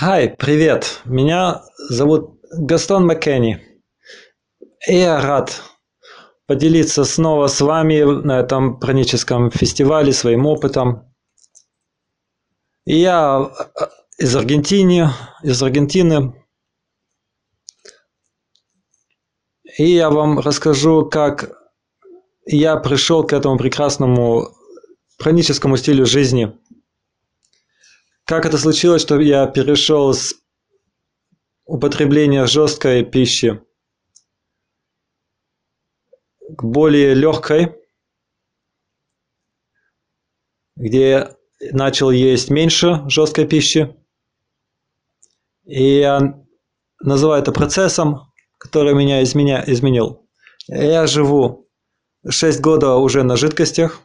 Hi, привет. Меня зовут Гастон Маккенни. И я рад поделиться снова с вами на этом праническом фестивале своим опытом. И я э, из Аргентины, из Аргентины. И я вам расскажу, как я пришел к этому прекрасному праническому стилю жизни – как это случилось, что я перешел с употребления жесткой пищи к более легкой, где я начал есть меньше жесткой пищи. И я называю это процессом, который меня изменя, изменил. Я живу 6 года уже на жидкостях.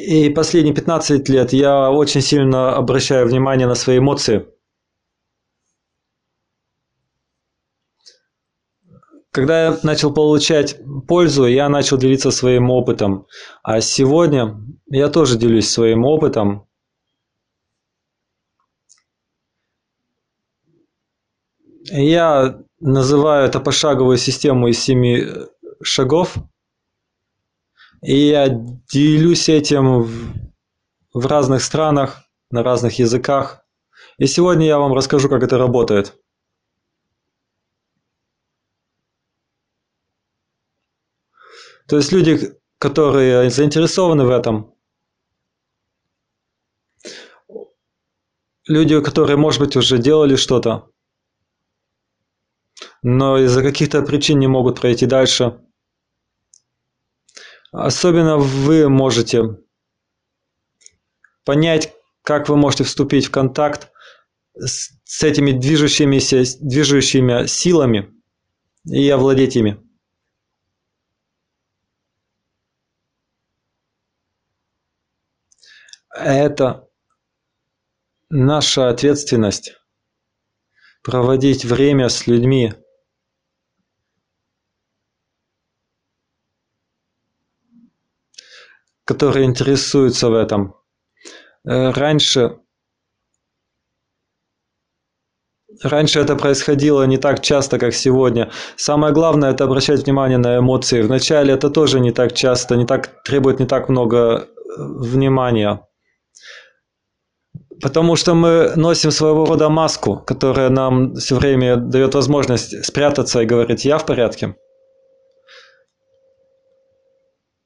И последние 15 лет я очень сильно обращаю внимание на свои эмоции. Когда я начал получать пользу, я начал делиться своим опытом. А сегодня я тоже делюсь своим опытом. Я называю это пошаговую систему из семи шагов – и я делюсь этим в, в разных странах, на разных языках. И сегодня я вам расскажу, как это работает. То есть люди, которые заинтересованы в этом, люди, которые, может быть, уже делали что-то, но из-за каких-то причин не могут пройти дальше – Особенно вы можете понять, как вы можете вступить в контакт с, с этими движущимися, движущими силами и овладеть ими. Это наша ответственность проводить время с людьми, которые интересуются в этом. Э, раньше Раньше это происходило не так часто, как сегодня. Самое главное – это обращать внимание на эмоции. Вначале это тоже не так часто, не так, требует не так много э, внимания. Потому что мы носим своего рода маску, которая нам все время дает возможность спрятаться и говорить «я в порядке».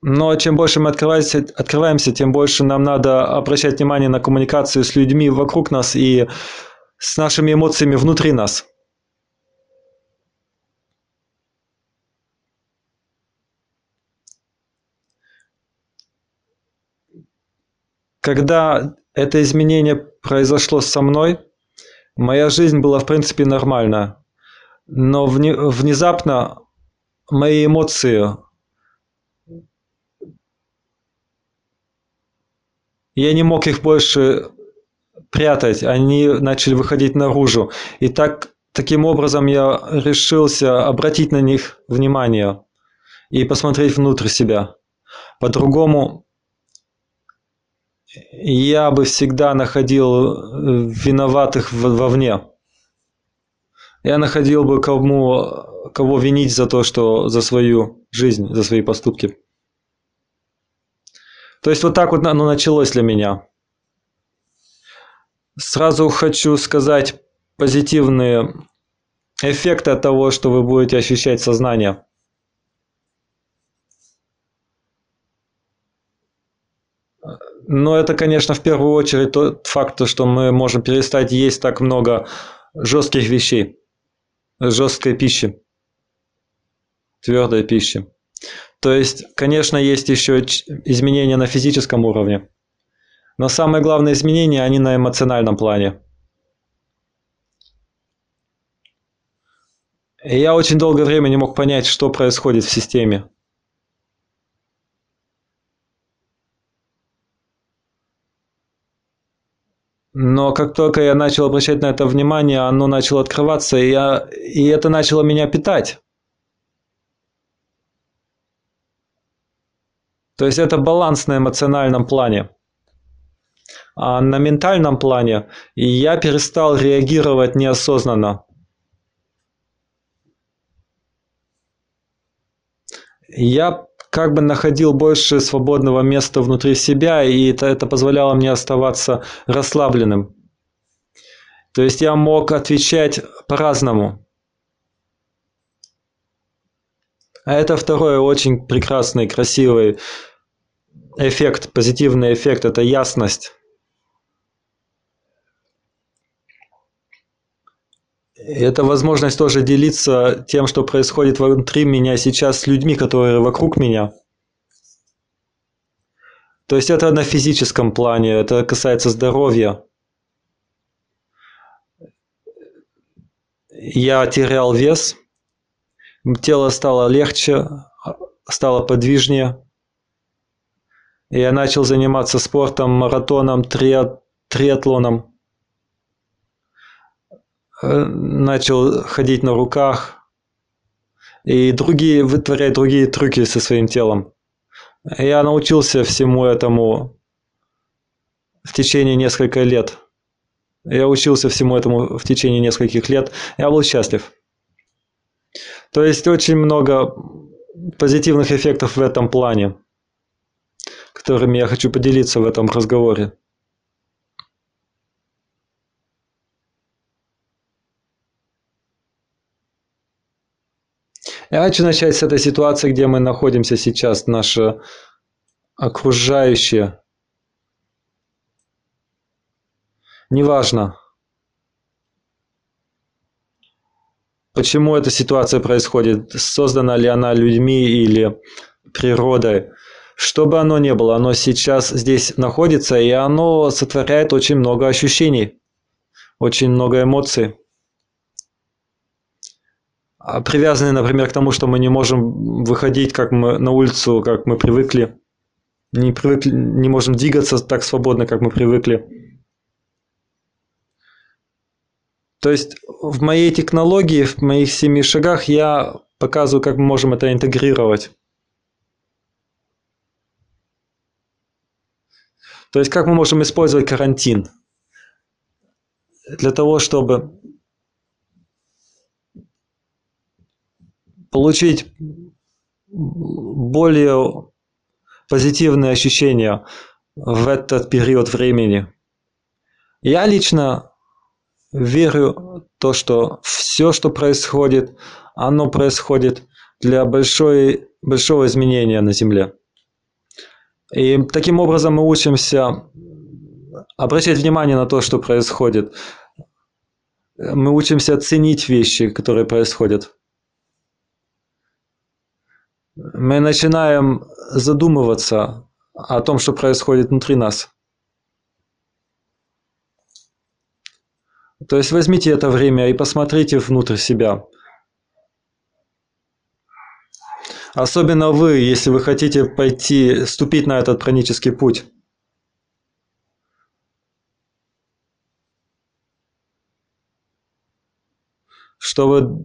Но чем больше мы открываемся, открываемся, тем больше нам надо обращать внимание на коммуникацию с людьми вокруг нас и с нашими эмоциями внутри нас. Когда это изменение произошло со мной, моя жизнь была в принципе нормальна. Но внезапно мои эмоции Я не мог их больше прятать, они начали выходить наружу. И так, таким образом я решился обратить на них внимание и посмотреть внутрь себя. По-другому я бы всегда находил э, виноватых вовне. Я находил бы кому, кого винить за то, что за свою жизнь, за свои поступки. То есть вот так вот оно началось для меня. Сразу хочу сказать позитивные эффекты от того, что вы будете ощущать сознание. Но это, конечно, в первую очередь тот факт, что мы можем перестать есть так много жестких вещей, жесткой пищи, твердой пищи. То есть, конечно, есть еще изменения на физическом уровне. Но самые главные изменения, они на эмоциональном плане. И я очень долгое время не мог понять, что происходит в системе. Но как только я начал обращать на это внимание, оно начало открываться, и, я, и это начало меня питать. То есть это баланс на эмоциональном плане. А на ментальном плане я перестал реагировать неосознанно. Я как бы находил больше свободного места внутри себя, и это, это позволяло мне оставаться расслабленным. То есть я мог отвечать по-разному. А это второй очень прекрасный, красивый эффект, позитивный эффект – это ясность. Это возможность тоже делиться тем, что происходит внутри меня сейчас с людьми, которые вокруг меня. То есть это на физическом плане, это касается здоровья. Я терял вес, тело стало легче, стало подвижнее. Я начал заниматься спортом, маратоном, триатлоном. Э, начал ходить на руках и другие, вытворять другие трюки со своим телом. Я научился всему этому в течение нескольких лет. Я учился всему этому в течение нескольких лет. Я был счастлив. То есть очень много позитивных эффектов в этом плане, которыми я хочу поделиться в этом разговоре. Я хочу начать с этой ситуации, где мы находимся сейчас, наше окружающее. Неважно, почему эта ситуация происходит, создана ли она людьми или природой. Что бы оно ни было, оно сейчас здесь находится, и оно сотворяет очень много ощущений, очень много эмоций. А привязаны, например, к тому, что мы не можем выходить как мы на улицу, как мы привыкли, не, привыкли, не можем двигаться так свободно, как мы привыкли. То есть в моей технологии, в моих семи шагах я показываю, как мы можем это интегрировать. То есть как мы можем использовать карантин для того, чтобы получить более позитивные ощущения в этот период времени. Я лично верю то, что все, что происходит, оно происходит для большой, большого изменения на Земле. И таким образом мы учимся обращать внимание на то, что происходит. Мы учимся ценить вещи, которые происходят мы начинаем задумываться о том, что происходит внутри нас. То есть возьмите это время и посмотрите внутрь себя. Особенно вы, если вы хотите пойти, ступить на этот пранический путь. Чтобы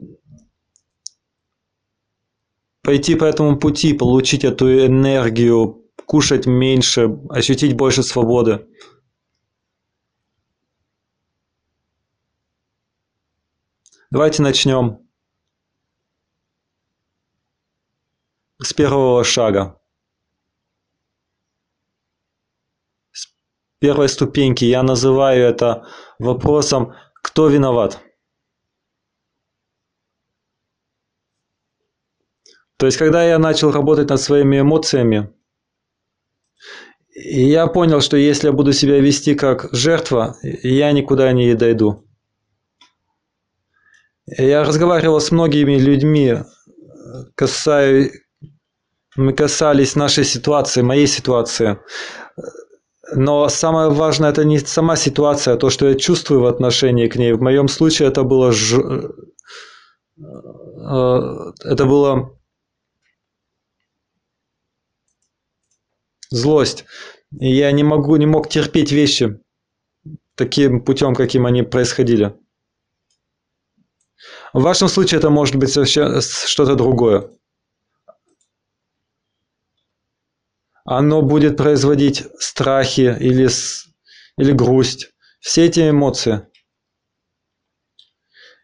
пойти по этому пути, получить эту энергию, кушать меньше, ощутить больше свободы. Давайте начнем с первого шага. С первой ступеньки я называю это вопросом «Кто виноват?». То есть, когда я начал работать над своими эмоциями, я понял, что если я буду себя вести как жертва, я никуда не дойду. Я разговаривал с многими людьми, касая, мы касались нашей ситуации, моей ситуации. Но самое важное это не сама ситуация, а то, что я чувствую в отношении к ней. В моем случае это было ж... Э, это было злость. И я не, могу, не мог терпеть вещи таким путем, каким они происходили. В вашем случае это может быть совершенно что-то другое. Оно будет производить страхи или или грусть. Все эти эмоции.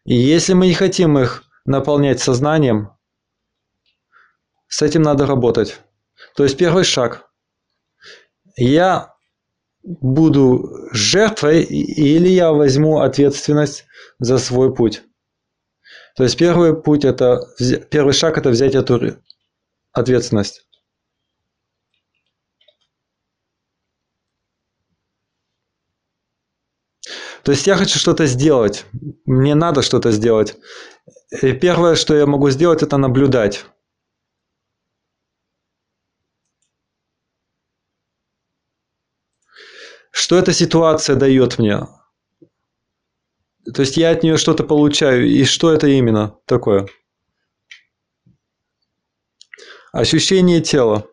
И если мы не хотим их наполнять сознанием, с этим надо работать. То есть первый шаг. Я буду жертвой или я возьму ответственность за свой путь. То есть первый путь это первый шаг это взять эту ответственность. То есть я хочу что-то сделать, мне надо что-то сделать. И первое, что я могу сделать, это наблюдать. Что эта ситуация дает мне? То есть я от нее что-то получаю, и что это именно такое? Ощущение тела.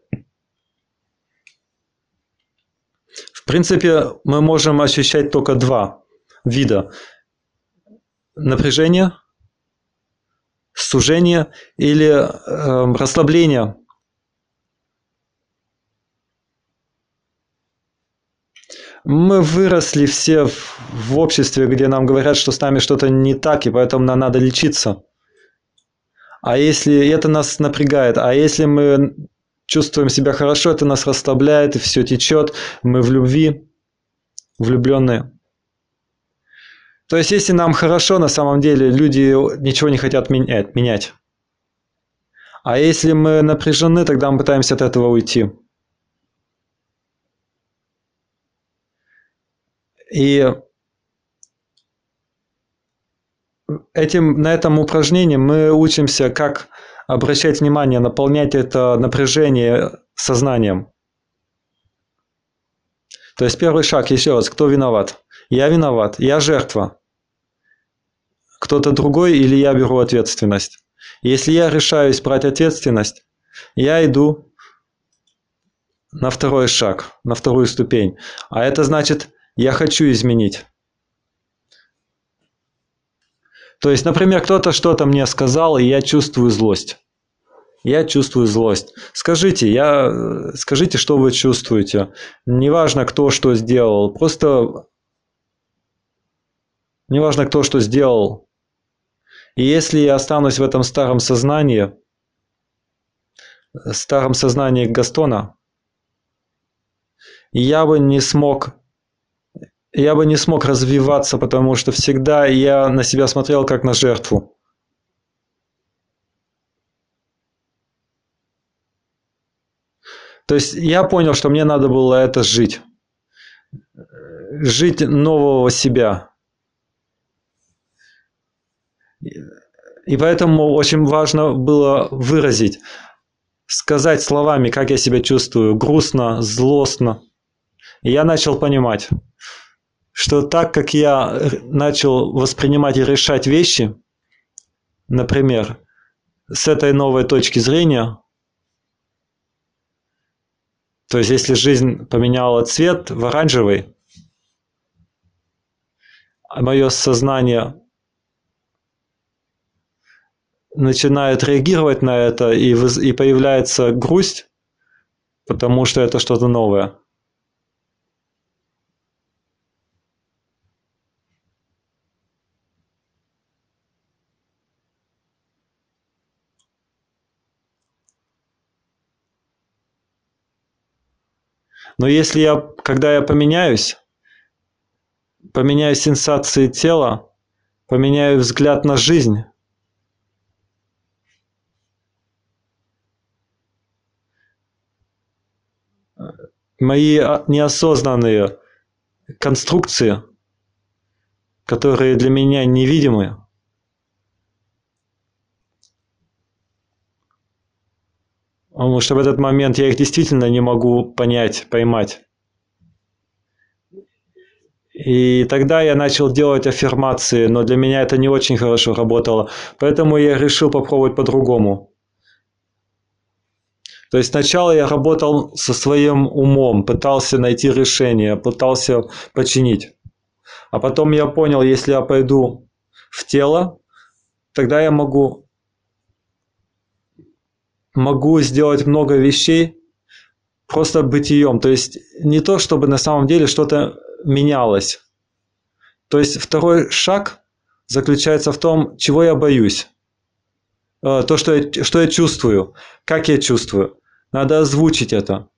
В принципе, мы можем ощущать только два вида. Напряжение, сужение или э, расслабление. Мы выросли все в, в обществе, где нам говорят, что с нами что-то не так, и поэтому нам надо лечиться. А если это нас напрягает, а если мы чувствуем себя хорошо, это нас расслабляет, и все течет, мы в любви, влюбленные. То есть, если нам хорошо, на самом деле люди ничего не хотят менять. А если мы напряжены, тогда мы пытаемся от этого уйти. И этим, на этом упражнении мы учимся, как обращать внимание, наполнять это напряжение сознанием. То есть первый шаг, еще раз, кто виноват? Я виноват, я жертва. Кто-то другой или я беру ответственность. Если я решаюсь брать ответственность, я иду на второй шаг, на вторую ступень. А это значит, я хочу изменить. То есть, например, кто-то что-то мне сказал, и я чувствую злость. Я чувствую злость. Скажите, я, скажите, что вы чувствуете. Неважно, кто что сделал. Просто неважно, кто что сделал. И если я останусь в этом старом сознании, старом сознании Гастона, я бы не смог я бы не смог развиваться, потому что всегда я на себя смотрел как на жертву. То есть я понял, что мне надо было это жить. Жить нового себя. И поэтому очень важно было выразить, сказать словами, как я себя чувствую, грустно, злостно. И я начал понимать что так как я начал воспринимать и решать вещи, например, с этой новой точки зрения, то есть если жизнь поменяла цвет в оранжевый, а мое сознание начинает реагировать на это, и, и появляется грусть, потому что это что-то новое – Но если я, когда я поменяюсь, поменяю сенсации тела, поменяю взгляд на жизнь, мои неосознанные конструкции, которые для меня невидимы, Потому что в этот момент я их действительно не могу понять, поймать. И тогда я начал делать аффирмации, но для меня это не очень хорошо работало. Поэтому я решил попробовать по-другому. То есть сначала я работал со своим умом, пытался найти решение, пытался починить. А потом я понял, если я пойду в тело, тогда я могу могу сделать много вещей просто бытием. То есть не то, чтобы на самом деле что-то менялось. То есть второй шаг заключается в том, чего я боюсь. Э, то, что я, что я чувствую, как я чувствую. Надо озвучить это.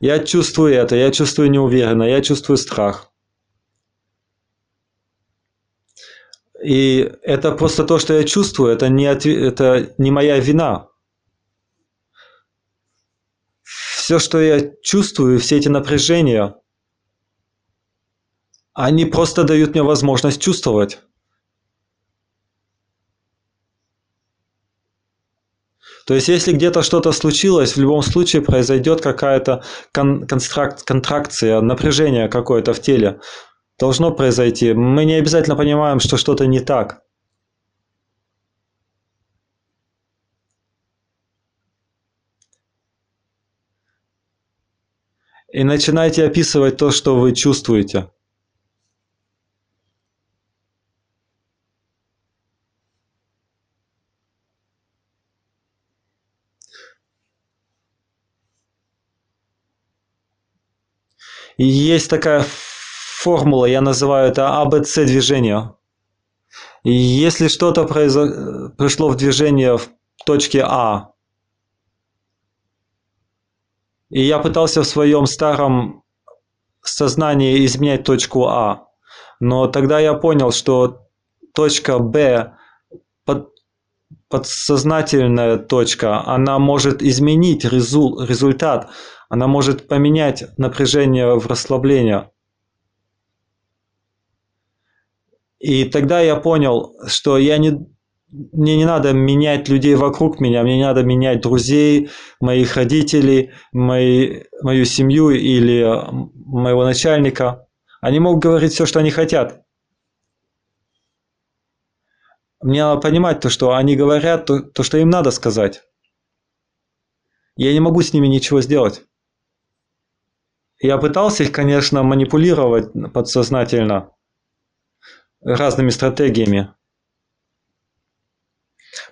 Я чувствую это, я чувствую неуверенно, я чувствую страх. И это просто то, что я чувствую, это не, это не моя вина. Все, что я чувствую, все эти напряжения, они просто дают мне возможность чувствовать. То есть, если где-то что-то случилось, в любом случае произойдет какая-то кон- контракция, напряжение какое-то в теле. Должно произойти. Мы не обязательно понимаем, что что-то не так. И начинайте описывать то, что вы чувствуете. И есть такая формула, я называю это АБЦ движение. И если что-то произо... пришло в движение в точке А, и я пытался в своем старом сознании изменять точку А, но тогда я понял, что точка Б, под, подсознательная точка, она может изменить резул, результат, она может поменять напряжение в расслабление. И тогда я понял, что я не, мне не надо менять людей вокруг меня, мне не надо менять друзей, моих родителей, мои, мою семью или моего начальника. Они могут говорить все, что они хотят. Мне надо понимать то, что они говорят, то, то что им надо сказать. Я не могу с ними ничего сделать. Я пытался их, конечно, манипулировать подсознательно разными стратегиями.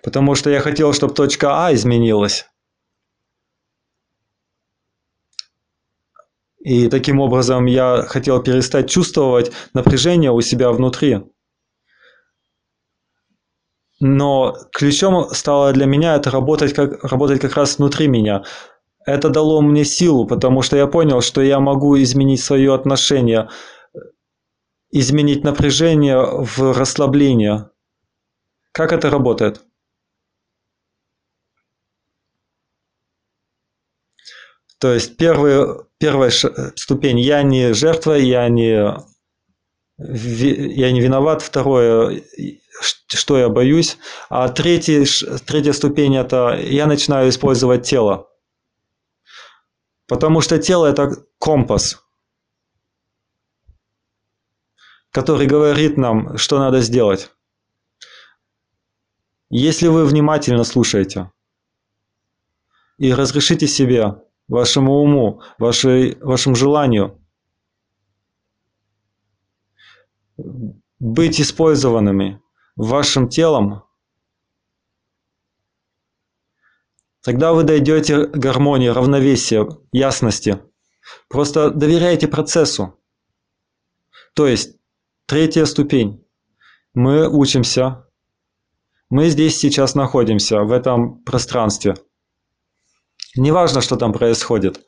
Потому что я хотел, чтобы точка А изменилась. И таким образом я хотел перестать чувствовать напряжение у себя внутри. Но ключом стало для меня это работать как, работать как раз внутри меня. Это дало мне силу, потому что я понял, что я могу изменить свое отношение, изменить напряжение в расслабление. Как это работает? То есть первый, первая ступень я не жертва, я не, я не виноват. Второе, что я боюсь. А третий, третья ступень это я начинаю использовать тело. Потому что тело это компас, который говорит нам, что надо сделать. Если вы внимательно слушаете и разрешите себе, вашему уму, вашей, вашему желанию быть использованными вашим телом, Тогда вы дойдете к гармонии, равновесию, ясности. Просто доверяйте процессу. То есть, третья ступень. Мы учимся. Мы здесь сейчас находимся, в этом пространстве. Неважно, что там происходит.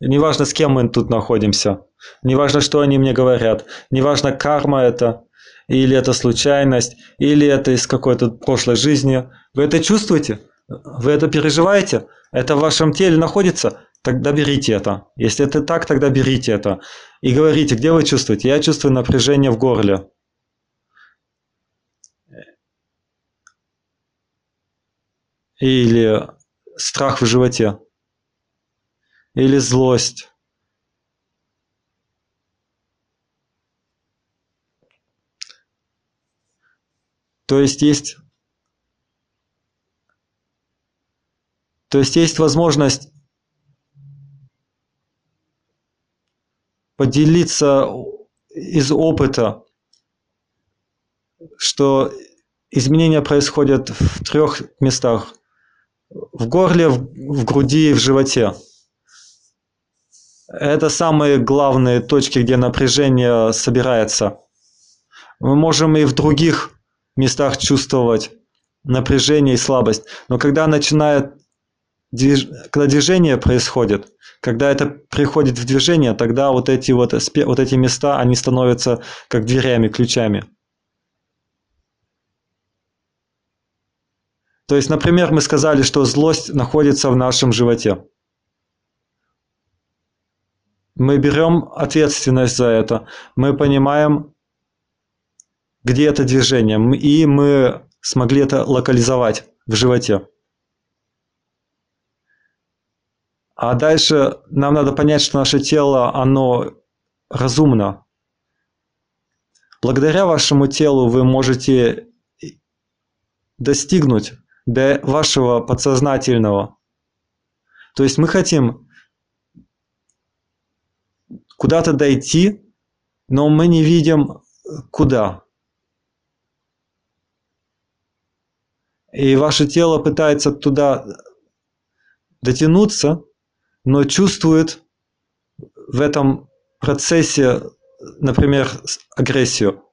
Неважно, с кем мы тут находимся. Неважно, что они мне говорят. Неважно, карма это, или это случайность, или это из какой-то прошлой жизни. Вы это чувствуете? Вы это переживаете? Это в вашем теле находится? Тогда берите это. Если это так, тогда берите это. И говорите, где вы чувствуете? Я чувствую напряжение в горле. Или страх в животе. Или злость. То есть есть То есть есть возможность поделиться из опыта, что изменения происходят в трех местах. В горле, в груди и в животе. Это самые главные точки, где напряжение собирается. Мы можем и в других местах чувствовать напряжение и слабость. Но когда начинает движ... когда движение происходит, когда это приходит в движение, тогда вот эти вот, вот эти места, они становятся как дверями, ключами. То есть, например, мы сказали, что злость находится в нашем животе. Мы берем ответственность за это. Мы понимаем, где это движение, и мы смогли это локализовать в животе. А дальше нам надо понять, что наше тело, оно разумно. Благодаря вашему телу вы можете достигнуть до вашего подсознательного. То есть мы хотим куда-то дойти, но мы не видим куда. И ваше тело пытается туда дотянуться, но чувствует в этом процессе, например, агрессию,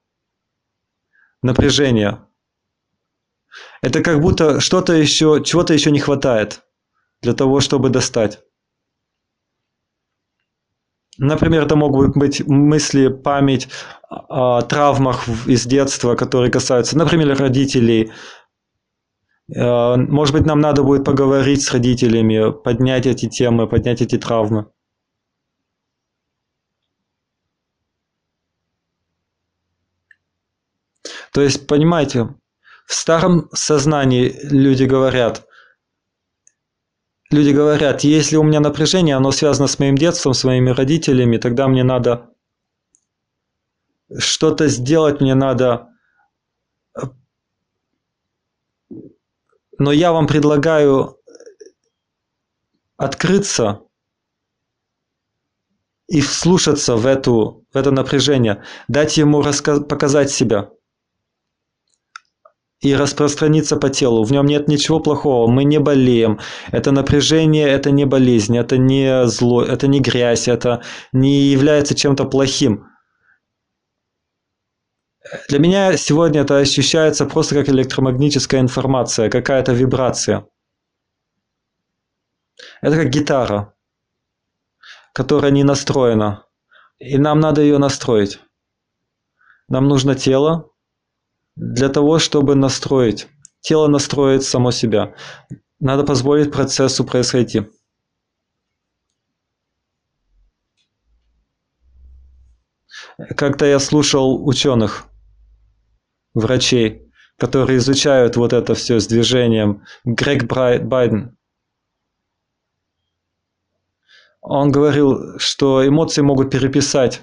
напряжение. Это как будто что-то еще, чего-то еще не хватает для того, чтобы достать. Например, это могут быть мысли, память о травмах из детства, которые касаются, например, родителей, Э, может быть, нам надо будет поговорить с родителями, поднять эти темы, поднять эти травмы. То есть, понимаете, в старом сознании люди говорят, люди говорят, если у меня напряжение, оно связано с моим детством, с моими родителями, тогда мне надо что-то сделать, мне надо Но я вам предлагаю открыться и вслушаться в, эту, в это напряжение, дать ему показать себя и распространиться по телу. В нем нет ничего плохого, мы не болеем. Это напряжение, это не болезнь, это не зло, это не грязь, это не является чем-то плохим. Для меня сегодня это ощущается просто как электромагнитическая информация, какая-то вибрация. Это как гитара, которая не настроена. И нам надо ее настроить. Нам нужно тело для того, чтобы настроить. Тело настроит само себя. Надо позволить процессу происходить. Как-то я слушал ученых – врачей, которые изучают вот это все с движением. Грег Байден. Он говорил, что эмоции могут переписать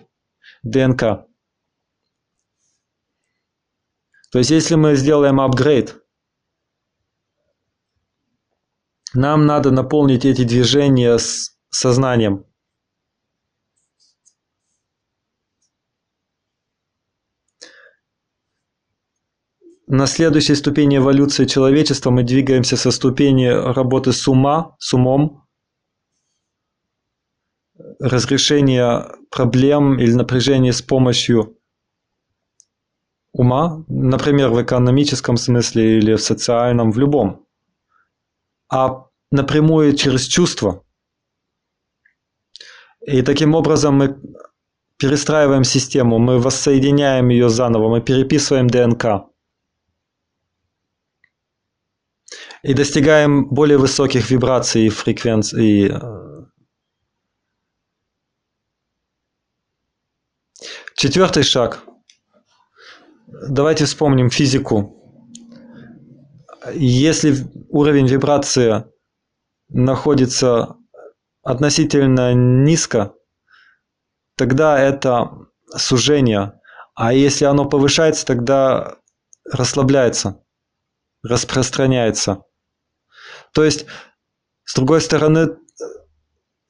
ДНК. То есть, если мы сделаем апгрейд, нам надо наполнить эти движения с сознанием. на следующей ступени эволюции человечества мы двигаемся со ступени работы с ума, с умом, разрешения проблем или напряжения с помощью ума, например, в экономическом смысле или в социальном, в любом, а напрямую через чувства. И таким образом мы перестраиваем систему, мы воссоединяем ее заново, мы переписываем ДНК. и достигаем более высоких вибраций и фреквенций. Четвертый шаг. Давайте вспомним физику. Если уровень вибрации находится относительно низко, тогда это сужение. А если оно повышается, тогда расслабляется, распространяется. То есть, с другой стороны,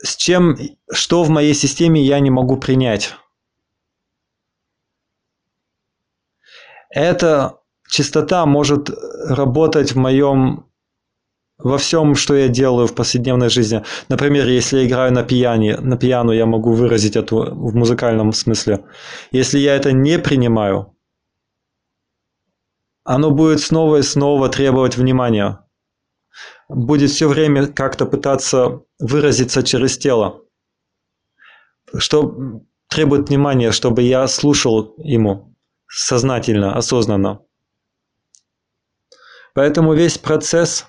с чем, что в моей системе я не могу принять? Эта частота может работать в моем во всем, что я делаю в повседневной жизни. Например, если я играю на пиане, на пиано, я могу выразить это в музыкальном смысле. Если я это не принимаю, оно будет снова и снова требовать внимания. Будет все время как-то пытаться выразиться через тело. Что требует внимания, чтобы я слушал ему сознательно, осознанно. Поэтому весь процесс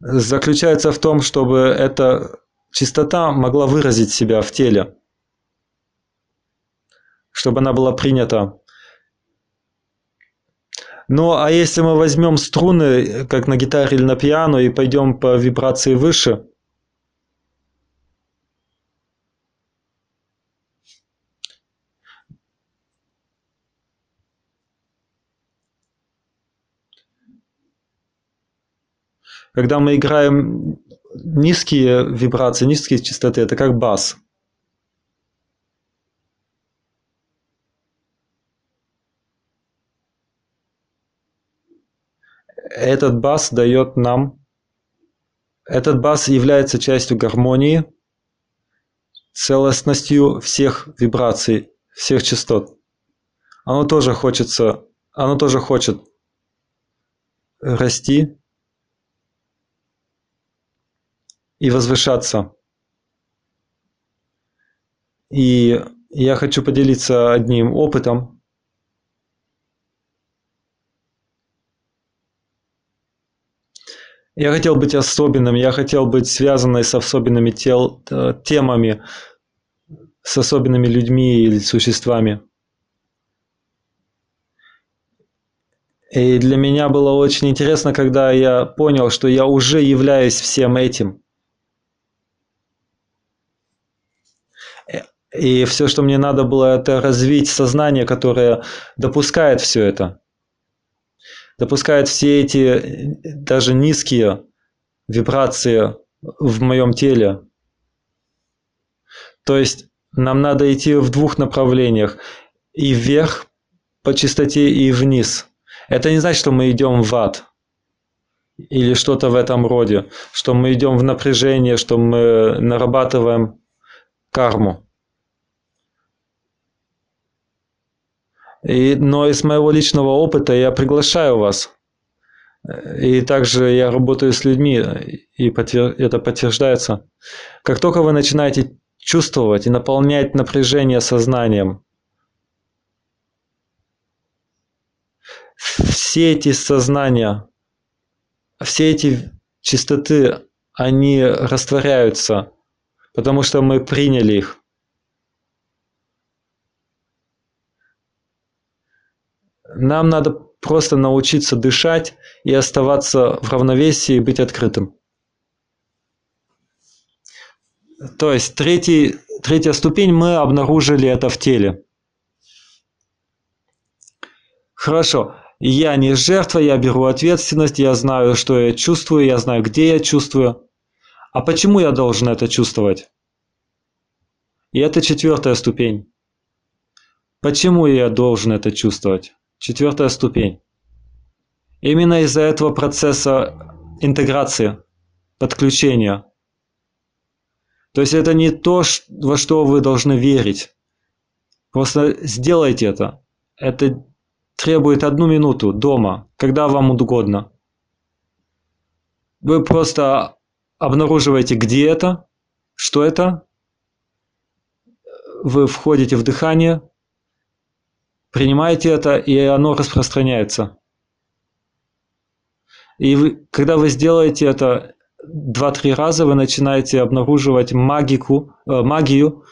заключается в том, чтобы эта чистота могла выразить себя в теле, чтобы она была принята. Ну, а если мы возьмем струны, как на гитаре или на пиано, и пойдем по вибрации выше, Когда мы играем низкие вибрации, низкие частоты, это как бас. Этот бас дает нам, этот бас является частью гармонии, целостностью всех вибраций, всех частот. Оно тоже хочется, оно тоже хочет расти, и возвышаться. И я хочу поделиться одним опытом. Я хотел быть особенным, я хотел быть связанной с особенными тел, э, темами, с особенными людьми или существами. И для меня было очень интересно, когда я понял, что я уже являюсь всем этим – И все, что мне надо было, это развить сознание, которое допускает все это. Допускает все эти даже низкие вибрации в моем теле. То есть нам надо идти в двух направлениях. И вверх по чистоте, и вниз. Это не значит, что мы идем в ад. Или что-то в этом роде. Что мы идем в напряжение, что мы нарабатываем карму. И, но из моего личного опыта я приглашаю вас. И также я работаю с людьми, и подтвер... это подтверждается. Как только вы начинаете чувствовать и наполнять напряжение сознанием, все эти сознания, все эти чистоты, они растворяются, потому что мы приняли их. Нам надо просто научиться дышать и оставаться в равновесии и быть открытым. То есть третий, третья ступень мы обнаружили это в теле. Хорошо. Я не жертва, я беру ответственность, я знаю, что я чувствую, я знаю, где я чувствую. А почему я должен это чувствовать? И это четвертая ступень. Почему я должен это чувствовать? Четвертая ступень. Именно из-за этого процесса интеграции, подключения. То есть это не то, во что вы должны верить. Просто сделайте это. Это требует одну минуту дома, когда вам угодно. Вы просто обнаруживаете, где это, что это. Вы входите в дыхание, принимаете это, и оно распространяется. И вы, когда вы сделаете это два-три раза, вы начинаете обнаруживать магику, э, магию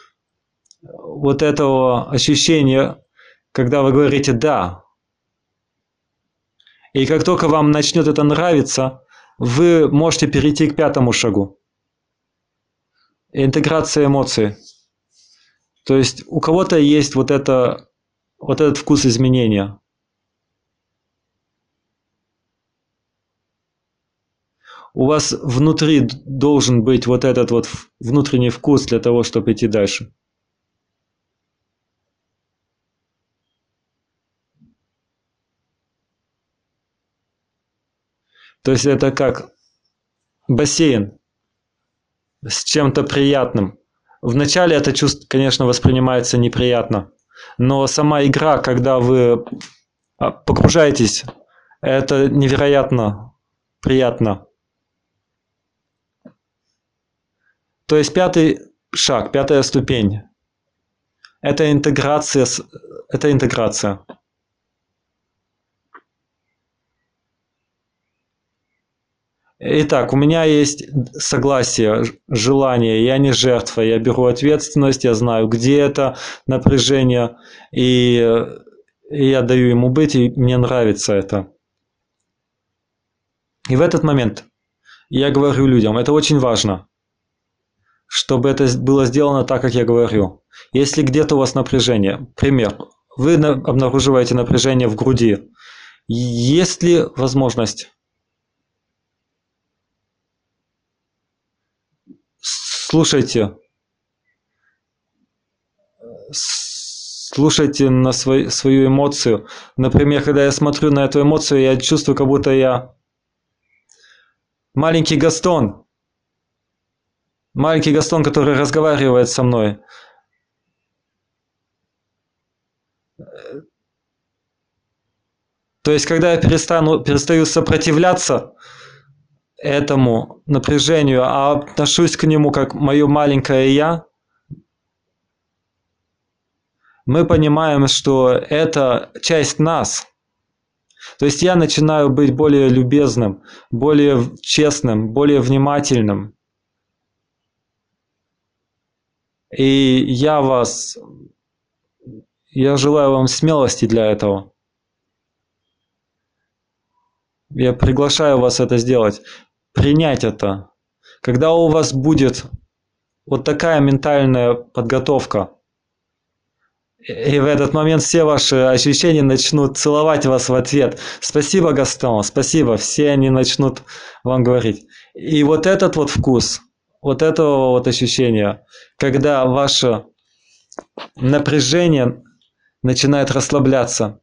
вот этого ощущения, когда вы говорите «да». И как только вам начнет это нравиться, вы можете перейти к пятому шагу. Интеграция эмоций. То есть у кого-то есть вот это вот этот вкус изменения. У вас внутри должен быть вот этот вот внутренний вкус для того, чтобы идти дальше. То есть это как бассейн с чем-то приятным. Вначале это чувство, конечно, воспринимается неприятно, но сама игра, когда вы а, погружаетесь, это невероятно приятно. То есть пятый шаг, пятая ступень – это интеграция, это интеграция. Итак, у меня есть согласие, желание, я не жертва, я беру ответственность, я знаю, где это напряжение, и, я даю ему быть, и мне нравится это. И в этот момент я говорю людям, это очень важно, чтобы это было сделано так, как я говорю. Если где-то у вас напряжение, пример, вы обнаруживаете напряжение в груди, есть ли возможность слушайте, слушайте на свой, свою эмоцию. Например, когда я смотрю на эту эмоцию, я чувствую, как будто я маленький Гастон. Маленький Гастон, который разговаривает со мной. То есть, когда я перестану, перестаю сопротивляться, этому напряжению, а отношусь к нему как мое маленькое я, мы понимаем, что это часть нас. То есть я начинаю быть более любезным, более честным, более внимательным. И я вас, я желаю вам смелости для этого. Я приглашаю вас это сделать принять это. Когда у вас будет вот такая ментальная подготовка, и в этот момент все ваши ощущения начнут целовать вас в ответ. Спасибо, Гастон, спасибо. Все они начнут вам говорить. И вот этот вот вкус, вот этого вот ощущения, когда ваше напряжение начинает расслабляться,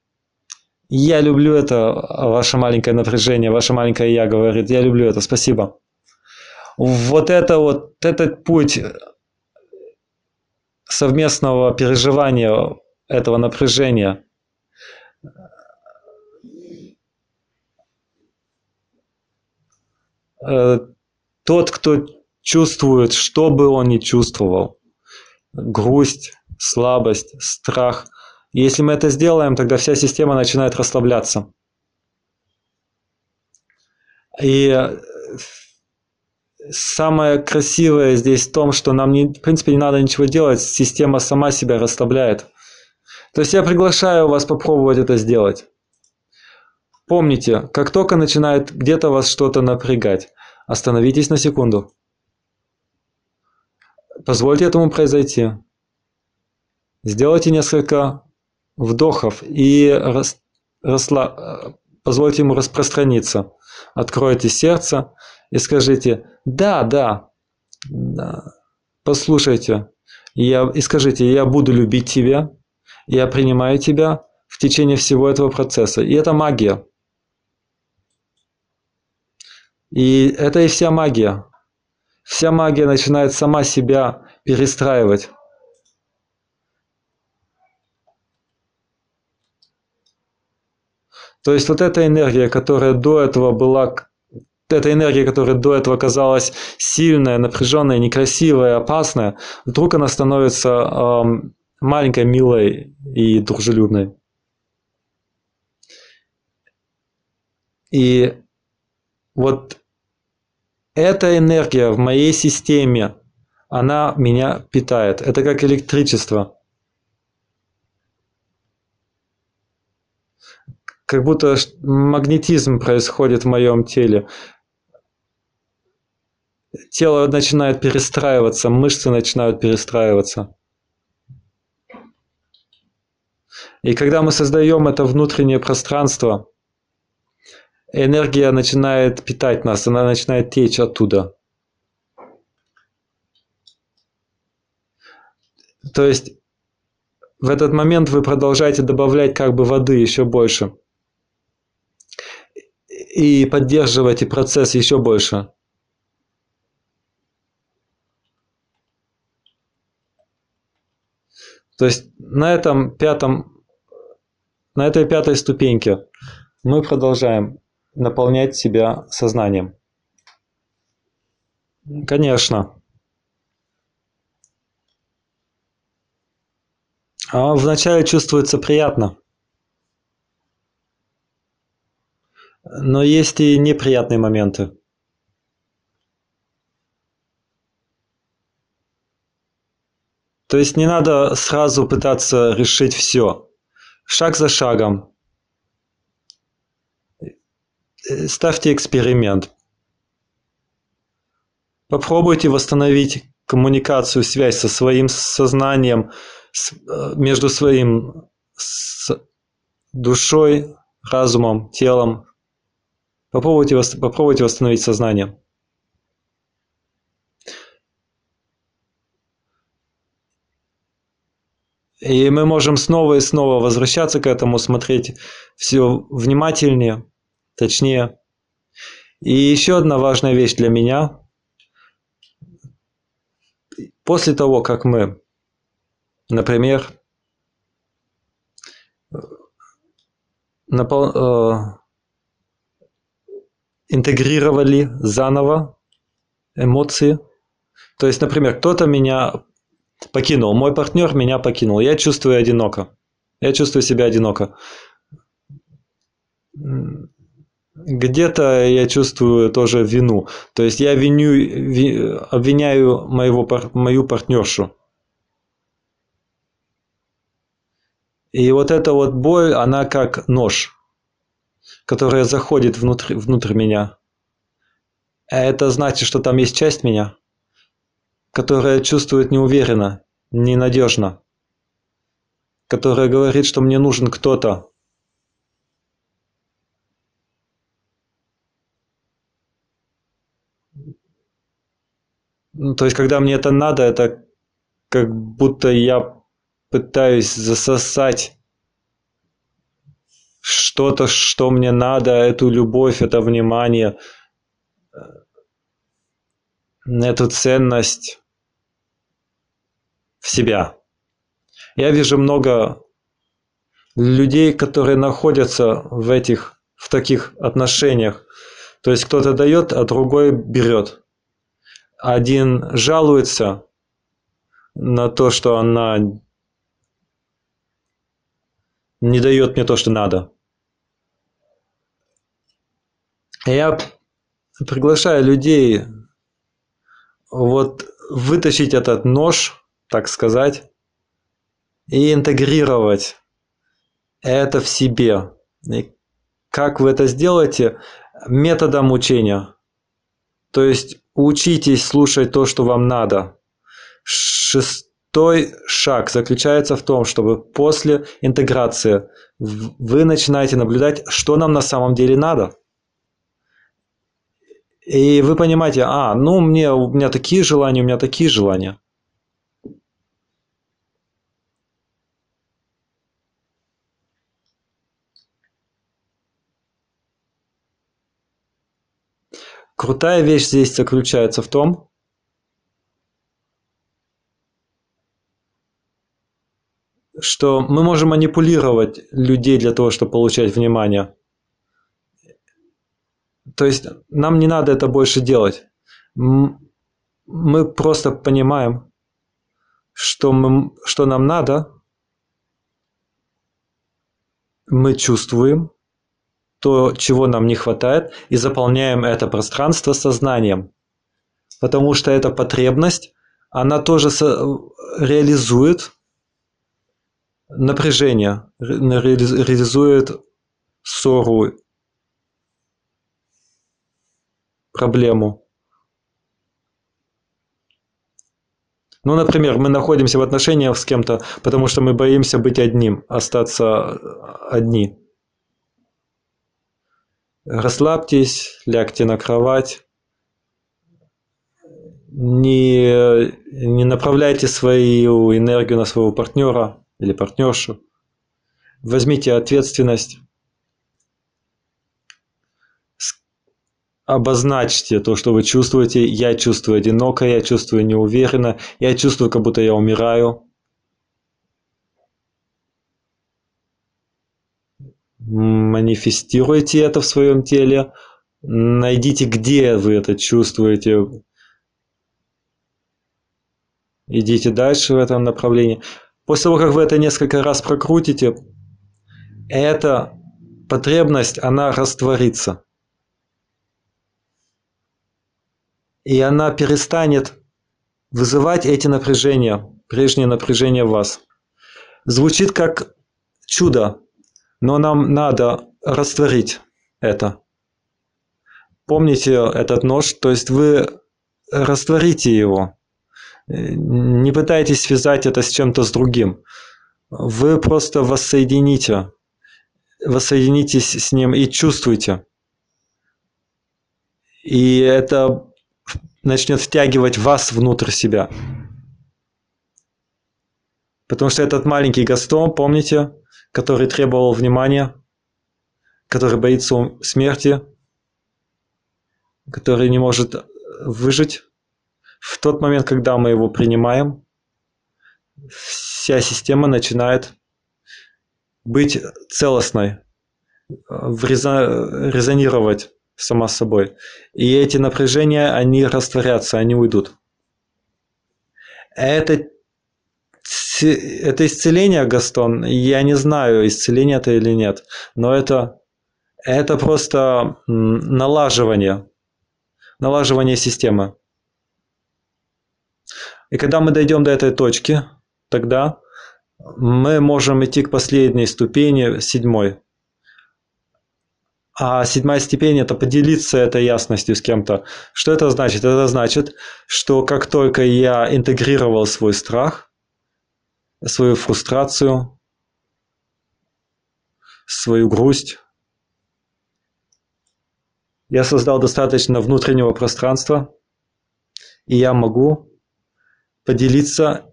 я люблю это, ваше маленькое напряжение, ваше маленькое я говорит, я люблю это, спасибо. Вот это вот, этот путь совместного переживания этого напряжения, э, тот, кто чувствует, что бы он ни чувствовал, грусть, слабость, страх – если мы это сделаем, тогда вся система начинает расслабляться. И э, самое красивое здесь в том, что нам, не, в принципе, не надо ничего делать, система сама себя расслабляет. То есть я приглашаю вас попробовать это сделать. Помните, как только начинает где-то вас что-то напрягать, остановитесь на секунду. Позвольте этому произойти. Сделайте несколько вдохов и рас, расла, позвольте ему распространиться. Откройте сердце и скажите «Да, да, да, послушайте». Я, и скажите «Я буду любить тебя, я принимаю тебя в течение всего этого процесса». И это магия. И это и вся магия. Вся магия начинает сама себя перестраивать. То есть вот эта энергия, которая до этого была, эта энергия, которая до этого казалась сильная, напряженная, некрасивая, опасная, вдруг она становится эм, маленькой, милой и дружелюбной. И вот эта энергия в моей системе, она меня питает. Это как электричество. Как будто магнетизм происходит в моем теле. Тело начинает перестраиваться, мышцы начинают перестраиваться. И когда мы создаем это внутреннее пространство, энергия начинает питать нас, она начинает течь оттуда. То есть в этот момент вы продолжаете добавлять как бы воды еще больше – и поддерживайте процесс еще больше. То есть на этом пятом, на этой пятой ступеньке мы продолжаем наполнять себя сознанием. Конечно. А вначале чувствуется приятно. Но есть и неприятные моменты. То есть не надо сразу пытаться решить все. Шаг за шагом. Ставьте эксперимент. Попробуйте восстановить коммуникацию, связь со своим сознанием, с, э, между своим с душой, разумом, телом. Попробуйте, попробуйте восстановить сознание. И мы можем снова и снова возвращаться к этому, смотреть все внимательнее, точнее. И еще одна важная вещь для меня. После того, как мы, например, напол- э, интегрировали заново эмоции, то есть, например, кто-то меня покинул. Мой партнер меня покинул. Я чувствую одиноко. Я чувствую себя одиноко. Где-то я чувствую тоже вину. То есть я виню, ви, обвиняю моего, мою партнершу. И вот эта вот боль, она как нож, которая заходит внутрь, внутрь меня. Это значит, что там есть часть меня – которая чувствует неуверенно, ненадежно, которая говорит, что мне нужен кто-то. Ну, то есть, когда мне это надо, это как будто я пытаюсь засосать что-то, что мне надо, эту любовь, это внимание – эту ценность в себя. Я вижу много людей, которые находятся в этих, в таких отношениях. То есть кто-то дает, а другой берет. Один жалуется на то, что она не дает мне то, что надо. Я приглашаю людей вот вытащить этот нож, так сказать, и интегрировать это в себе. И как вы это сделаете? Методом учения. То есть учитесь слушать то, что вам надо. Шестой шаг заключается в том, чтобы после интеграции вы начинаете наблюдать, что нам на самом деле надо – и вы понимаете, а, ну, мне, у меня такие желания, у меня такие желания. Крутая вещь здесь заключается в том, что мы можем манипулировать людей для того, чтобы получать внимание. То есть нам не надо это больше делать. Мы просто понимаем, что, мы, что нам надо, мы чувствуем то, чего нам не хватает, и заполняем это пространство сознанием. Потому что эта потребность, она тоже реализует напряжение, реализует ссору проблему. Ну, например, мы находимся в отношениях с кем-то, потому что мы боимся быть одним, остаться одни. Расслабьтесь, лягте на кровать, не, не направляйте свою энергию на своего партнера или партнершу. Возьмите ответственность обозначьте то, что вы чувствуете. Я чувствую одиноко, я чувствую неуверенно, я чувствую, как будто я умираю. Манифестируйте это в своем теле. Найдите, где вы это чувствуете. Идите дальше в этом направлении. После того, как вы это несколько раз прокрутите, эта потребность, она растворится. И она перестанет вызывать эти напряжения, прежние напряжения в вас. Звучит как чудо, но нам надо растворить это. Помните этот нож, то есть вы растворите его. Не пытайтесь связать это с чем-то с другим. Вы просто воссоедините, воссоединитесь с ним и чувствуйте. И это начнет втягивать вас внутрь себя. Потому что этот маленький Гастон, помните, который требовал внимания, который боится смерти, который не может выжить, в тот момент, когда мы его принимаем, вся система начинает быть целостной, резонировать сама собой. И эти напряжения, они растворятся, они уйдут. Это, это исцеление, Гастон, я не знаю, исцеление это или нет, но это, это просто налаживание, налаживание системы. И когда мы дойдем до этой точки, тогда мы можем идти к последней ступени, седьмой. А седьмая степень – это поделиться этой ясностью с кем-то. Что это значит? Это значит, что как только я интегрировал свой страх, свою фрустрацию, свою грусть, я создал достаточно внутреннего пространства, и я могу поделиться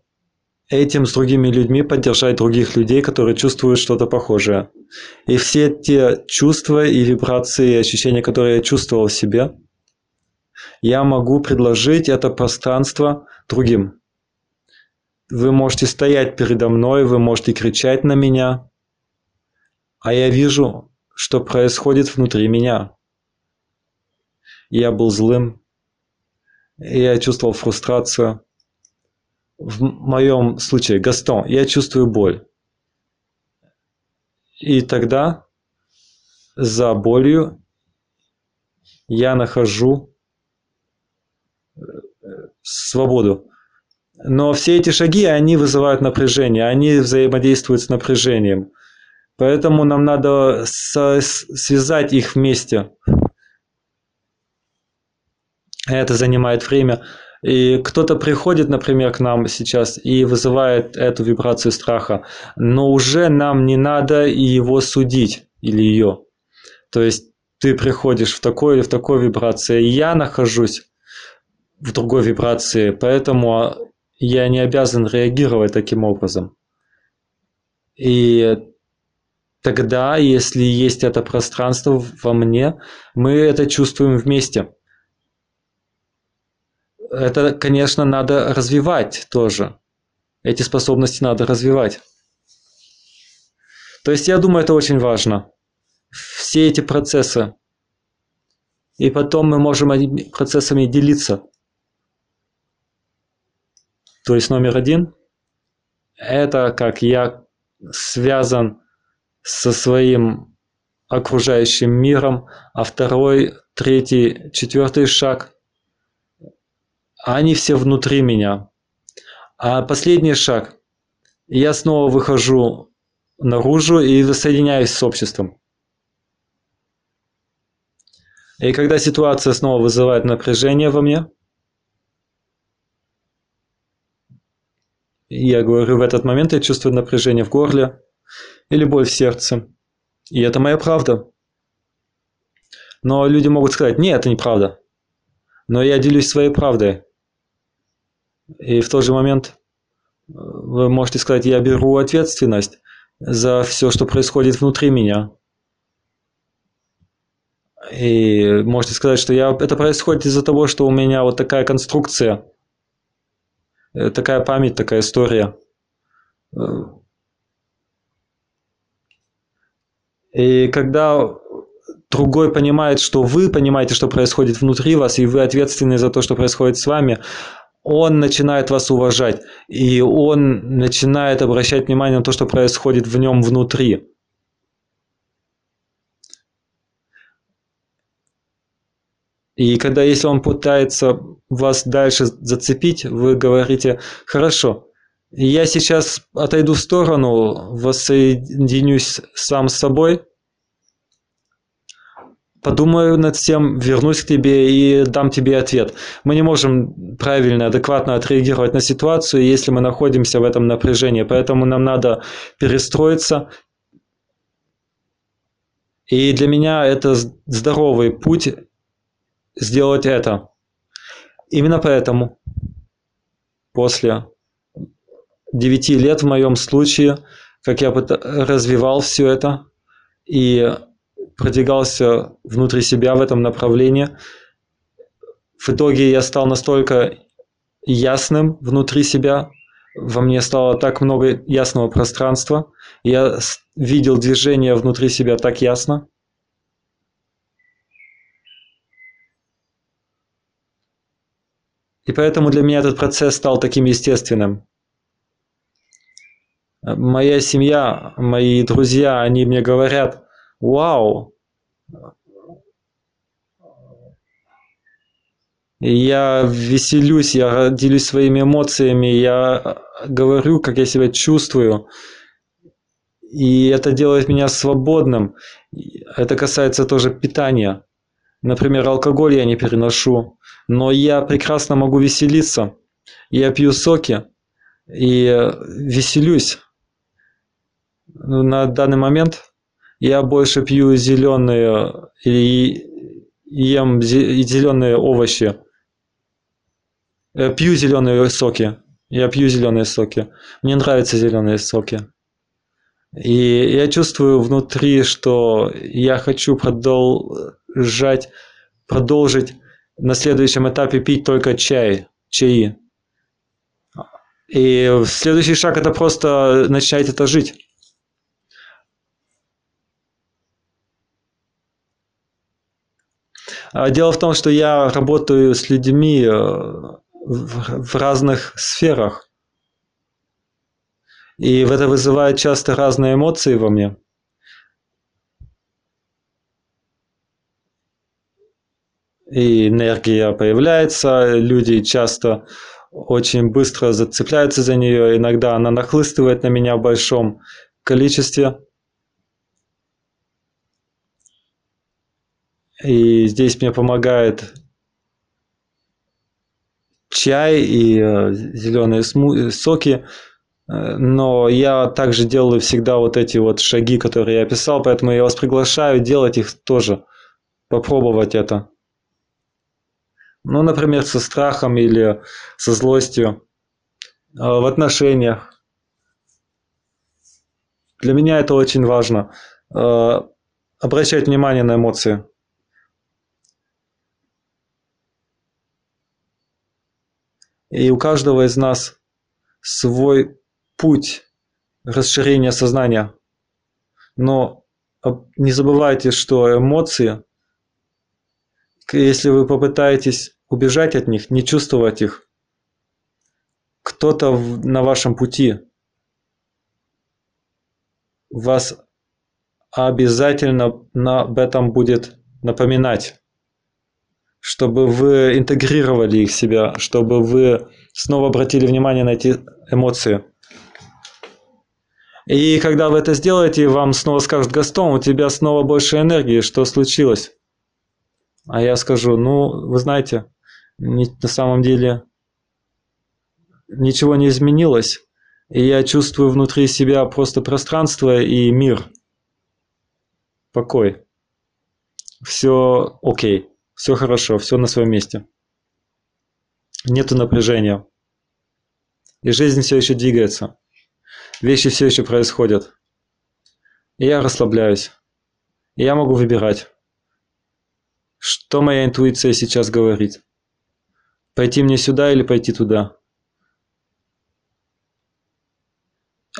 этим с другими людьми, поддержать других людей, которые чувствуют что-то похожее. И все те чувства и вибрации, и ощущения, которые я чувствовал в себе, я могу предложить это пространство другим. Вы можете стоять передо мной, вы можете кричать на меня, а я вижу, что происходит внутри меня. Я был злым, я чувствовал фрустрацию, в моем случае Гастон, я чувствую боль. И тогда за болью я нахожу э, свободу. Но все эти шаги, они вызывают напряжение, они взаимодействуют с напряжением. Поэтому нам надо связать их вместе. Это занимает время. И кто-то приходит, например, к нам сейчас и вызывает эту вибрацию страха, но уже нам не надо его судить или ее. То есть ты приходишь в такой или в такой вибрации, я нахожусь в другой вибрации, поэтому я не обязан реагировать таким образом. И тогда, если есть это пространство во мне, мы это чувствуем вместе это, конечно, надо развивать тоже. Эти способности надо развивать. То есть я думаю, это очень важно. Все эти процессы. И потом мы можем этими процессами делиться. То есть номер один – это как я связан со своим окружающим миром, а второй, третий, четвертый шаг они все внутри меня. А последний шаг. Я снова выхожу наружу и воссоединяюсь с обществом. И когда ситуация снова вызывает напряжение во мне, я говорю, в этот момент я чувствую напряжение в горле или боль в сердце. И это моя правда. Но люди могут сказать, нет, это неправда. Но я делюсь своей правдой. И в тот же момент э, вы можете сказать, я беру ответственность за все, что происходит внутри меня. И можете сказать, что я, это происходит из-за того, что у меня вот такая конструкция, э, такая память, такая история. И когда другой понимает, что вы понимаете, что происходит внутри вас, и вы ответственны за то, что происходит с вами, он начинает вас уважать, и он начинает обращать внимание на то, что происходит в нем внутри. И когда, если он пытается вас дальше зацепить, вы говорите, хорошо, я сейчас отойду в сторону, воссоединюсь сам с собой, подумаю над тем, вернусь к тебе и дам тебе ответ. Мы не можем правильно, адекватно отреагировать на ситуацию, если мы находимся в этом напряжении. Поэтому нам надо перестроиться. И для меня это здоровый путь сделать это. Именно поэтому после 9 лет в моем случае, как я развивал все это и продвигался внутри себя в этом направлении, в итоге я стал настолько ясным внутри себя, во мне стало так много ясного пространства, я видел движение внутри себя так ясно, И поэтому для меня этот процесс стал таким естественным. Моя семья, мои друзья, они мне говорят, вау, я веселюсь, я делюсь своими эмоциями, я говорю, как я себя чувствую. И это делает меня свободным. Это касается тоже питания. Например, алкоголь я не переношу но я прекрасно могу веселиться. Я пью соки и веселюсь. Ну, на данный момент я больше пью зеленые и ем зеленые овощи. Я пью зеленые соки. Я пью зеленые соки. Мне нравятся зеленые соки. И я чувствую внутри, что я хочу продолжать, продолжить на следующем этапе пить только чай, чаи. И следующий шаг это просто начать это жить. Дело в том, что я работаю с людьми э, в разных сферах. И это вызывает часто разные эмоции во мне. и энергия появляется, люди часто очень быстро зацепляются за нее, иногда она нахлыстывает на меня в большом количестве. И здесь мне помогает чай и э, зеленые соки, но я также делаю всегда вот эти вот шаги, которые я описал, поэтому я вас приглашаю делать их тоже, попробовать это. Ну, например, со страхом или со злостью а, в отношениях. Для меня это очень важно. Обращать внимание на эмоции. И у каждого из нас свой путь расширения сознания. Но не забывайте, что эмоции, если вы попытаетесь убежать от них, не чувствовать их. Кто-то на вашем пути вас обязательно об этом будет напоминать, чтобы вы интегрировали их в себя, чтобы вы снова обратили внимание на эти эмоции. И когда вы это сделаете, вам снова скажут, Гастон, у тебя снова больше энергии, что случилось? А я скажу, ну, вы знаете, на самом деле ничего не изменилось. И я чувствую внутри себя просто пространство и мир. Покой. Все окей. Все хорошо, все на своем месте. Нету напряжения. И жизнь все еще двигается. Вещи все еще происходят. И я расслабляюсь. И я могу выбирать. Что моя интуиция сейчас говорит? Пойти мне сюда или пойти туда?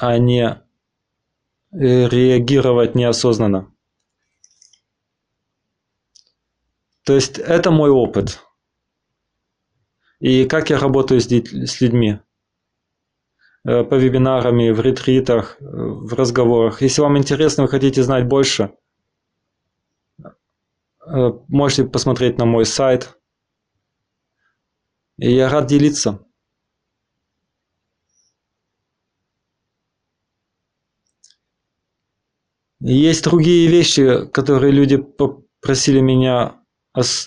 А не э, реагировать неосознанно. То есть это мой опыт. И как я работаю с, с людьми? Э, по вебинарам, в ретритах, в разговорах. Если вам интересно, вы хотите знать больше, э, можете посмотреть на мой сайт. И я рад делиться. Есть другие вещи, которые люди попросили меня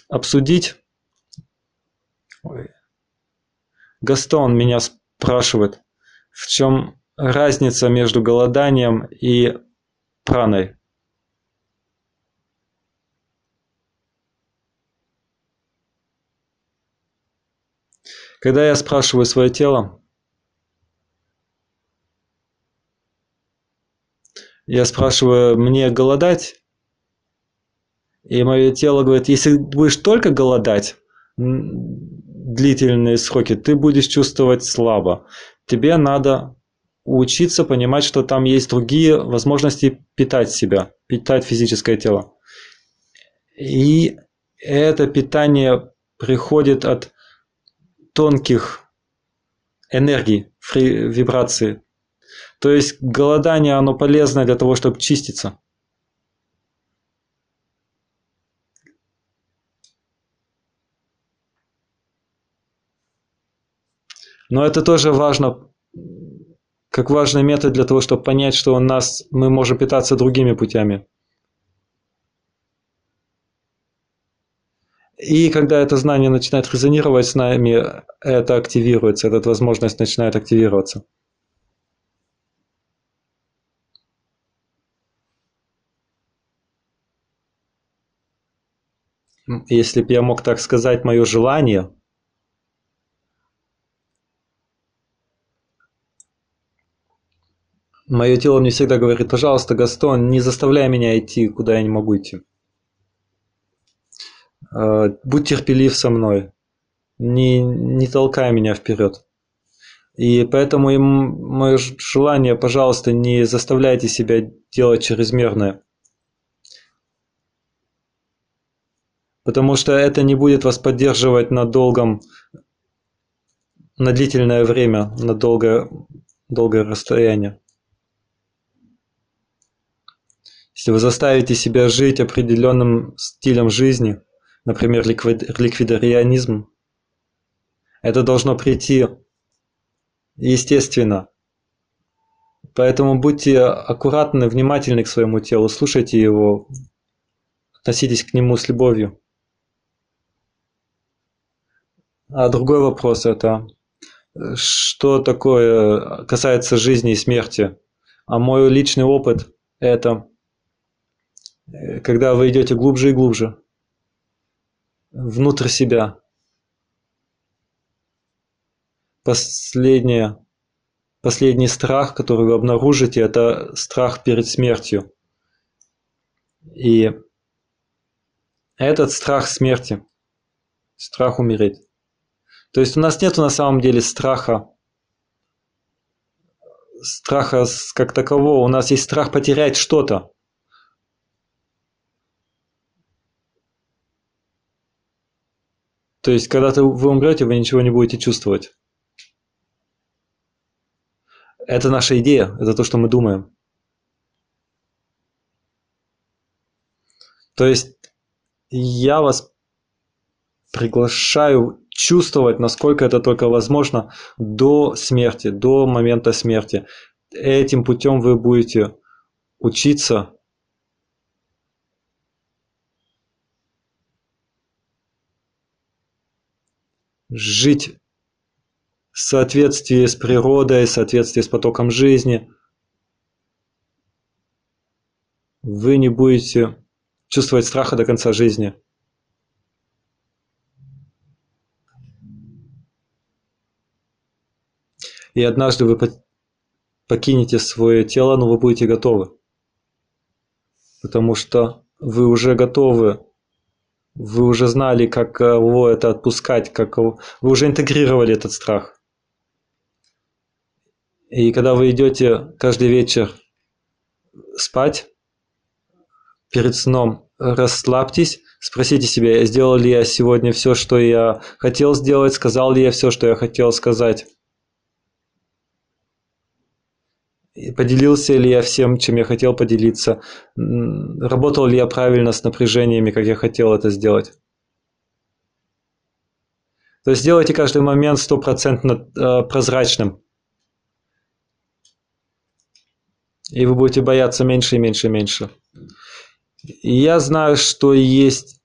обсудить. Ой. Гастон меня спрашивает, в чем разница между голоданием и праной. Когда я спрашиваю свое тело, я спрашиваю, мне голодать? И мое тело говорит, если будешь только голодать длительные сроки, ты будешь чувствовать слабо. Тебе надо учиться понимать, что там есть другие возможности питать себя, питать физическое тело. И это питание приходит от тонких энергий, вибраций. То есть голодание, оно полезно для того, чтобы чиститься. Но это тоже важно, как важный метод для того, чтобы понять, что у нас, мы можем питаться другими путями. И когда это знание начинает резонировать с нами, это активируется, эта возможность начинает активироваться. Если бы я мог так сказать, мое желание, мое тело мне всегда говорит, пожалуйста, Гастон, не заставляй меня идти, куда я не могу идти. Э, будь терпелив со мной, не, не толкай меня вперед. И поэтому им мое желание, пожалуйста, не заставляйте себя делать чрезмерное. Потому что это не будет вас поддерживать на долгом, на длительное время, на долгое, долгое расстояние. Если вы заставите себя жить определенным стилем жизни – например, ликвидарианизм, это должно прийти естественно. Поэтому будьте аккуратны, внимательны к своему телу, слушайте его, относитесь к нему с любовью. А другой вопрос это, что такое касается жизни и смерти. А мой личный опыт это, когда вы идете глубже и глубже, внутрь себя. Последнее, последний страх, который вы обнаружите, это страх перед смертью. И этот страх смерти, страх умереть. То есть у нас нет на самом деле страха, страха как такового, у нас есть страх потерять что-то. То есть, когда вы умрете, вы ничего не будете чувствовать. Это наша идея, это то, что мы думаем. То есть, я вас приглашаю чувствовать, насколько это только возможно, до смерти, до момента смерти. Этим путем вы будете учиться жить в соответствии с природой, в соответствии с потоком жизни. Вы не будете чувствовать страха до конца жизни. И однажды вы покинете свое тело, но вы будете готовы. Потому что вы уже готовы Вы уже знали, как его это отпускать, как вы уже интегрировали этот страх. И когда вы идете каждый вечер спать, перед сном расслабьтесь, спросите себя, сделал ли я сегодня все, что я хотел сделать, сказал ли я все, что я хотел сказать. И поделился ли я всем, чем я хотел поделиться, работал ли я правильно с напряжениями, как я хотел это сделать. То есть сделайте каждый момент стопроцентно э, прозрачным. И вы будете бояться меньше и меньше и меньше. И я знаю, что есть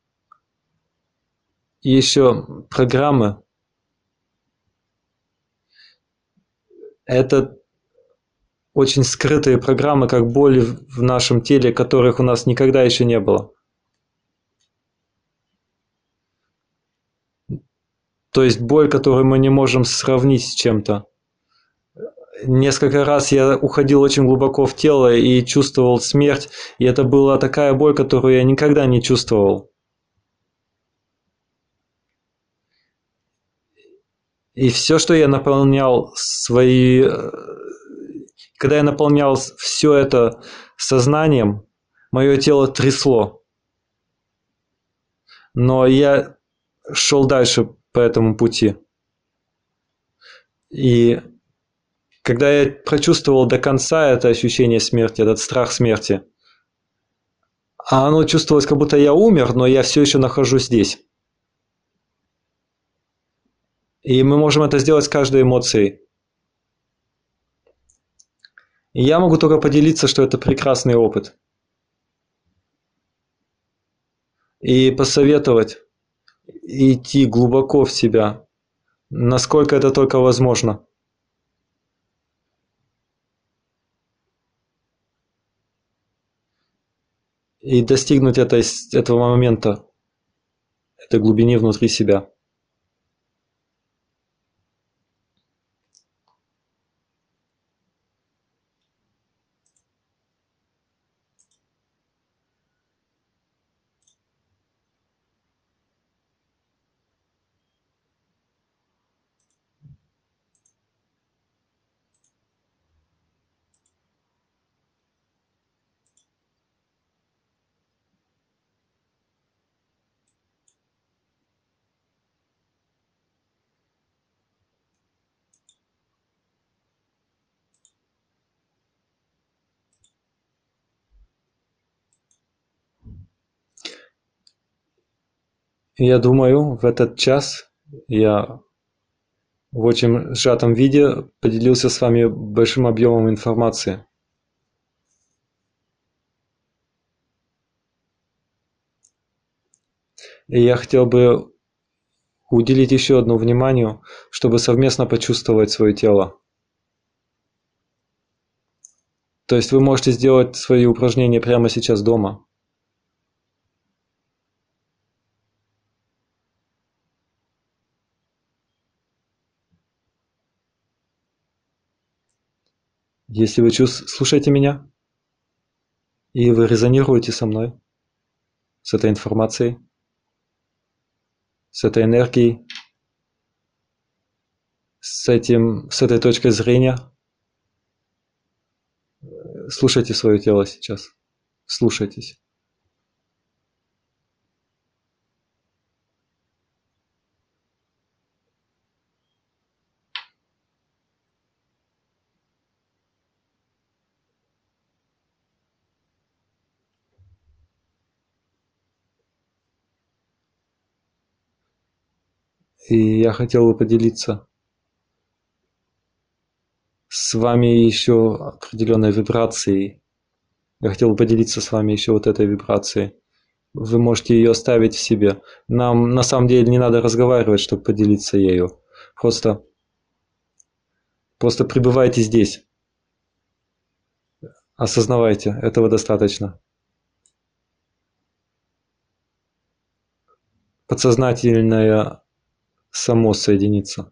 еще программы. Это очень скрытые программы, как боли в нашем теле, которых у нас никогда еще не было. То есть боль, которую мы не можем сравнить с чем-то несколько раз я уходил очень глубоко в тело и чувствовал смерть, и это была такая боль, которую я никогда не чувствовал. И все, что я наполнял свои... Когда я наполнял все это сознанием, мое тело трясло. Но я шел дальше по этому пути. И когда я прочувствовал до конца это ощущение смерти, этот страх смерти, а оно чувствовалось, как будто я умер, но я все еще нахожусь здесь. И мы можем это сделать с каждой эмоцией. И я могу только поделиться, что это прекрасный опыт. И посоветовать идти глубоко в себя, насколько это только возможно. и достигнуть этой, этого момента, этой глубины внутри себя. Я думаю, в этот час я в очень сжатом виде поделился с вами большим объемом информации. И я хотел бы уделить еще одно внимание, чтобы совместно почувствовать свое тело. То есть вы можете сделать свои упражнения прямо сейчас дома. Если вы слушаете меня, и вы резонируете со мной, с этой информацией, с этой энергией, с, этим, с этой точкой зрения, слушайте свое тело сейчас, слушайтесь. И я хотел бы поделиться с вами еще определенной вибрацией. Я хотел бы поделиться с вами еще вот этой вибрацией. Вы можете ее оставить в себе. Нам на самом деле не надо разговаривать, чтобы поделиться ею. Просто, просто пребывайте здесь. Осознавайте, этого достаточно. Подсознательная само соединиться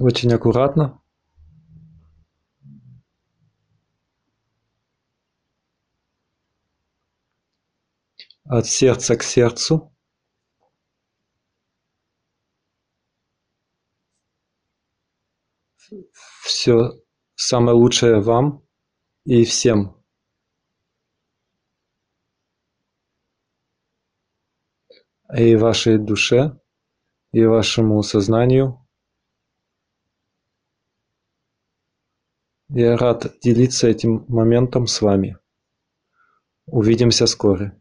Очень аккуратно. От сердца к сердцу. Все самое лучшее вам и всем. И вашей душе, и вашему сознанию. Я рад делиться этим моментом с вами. Увидимся скоро.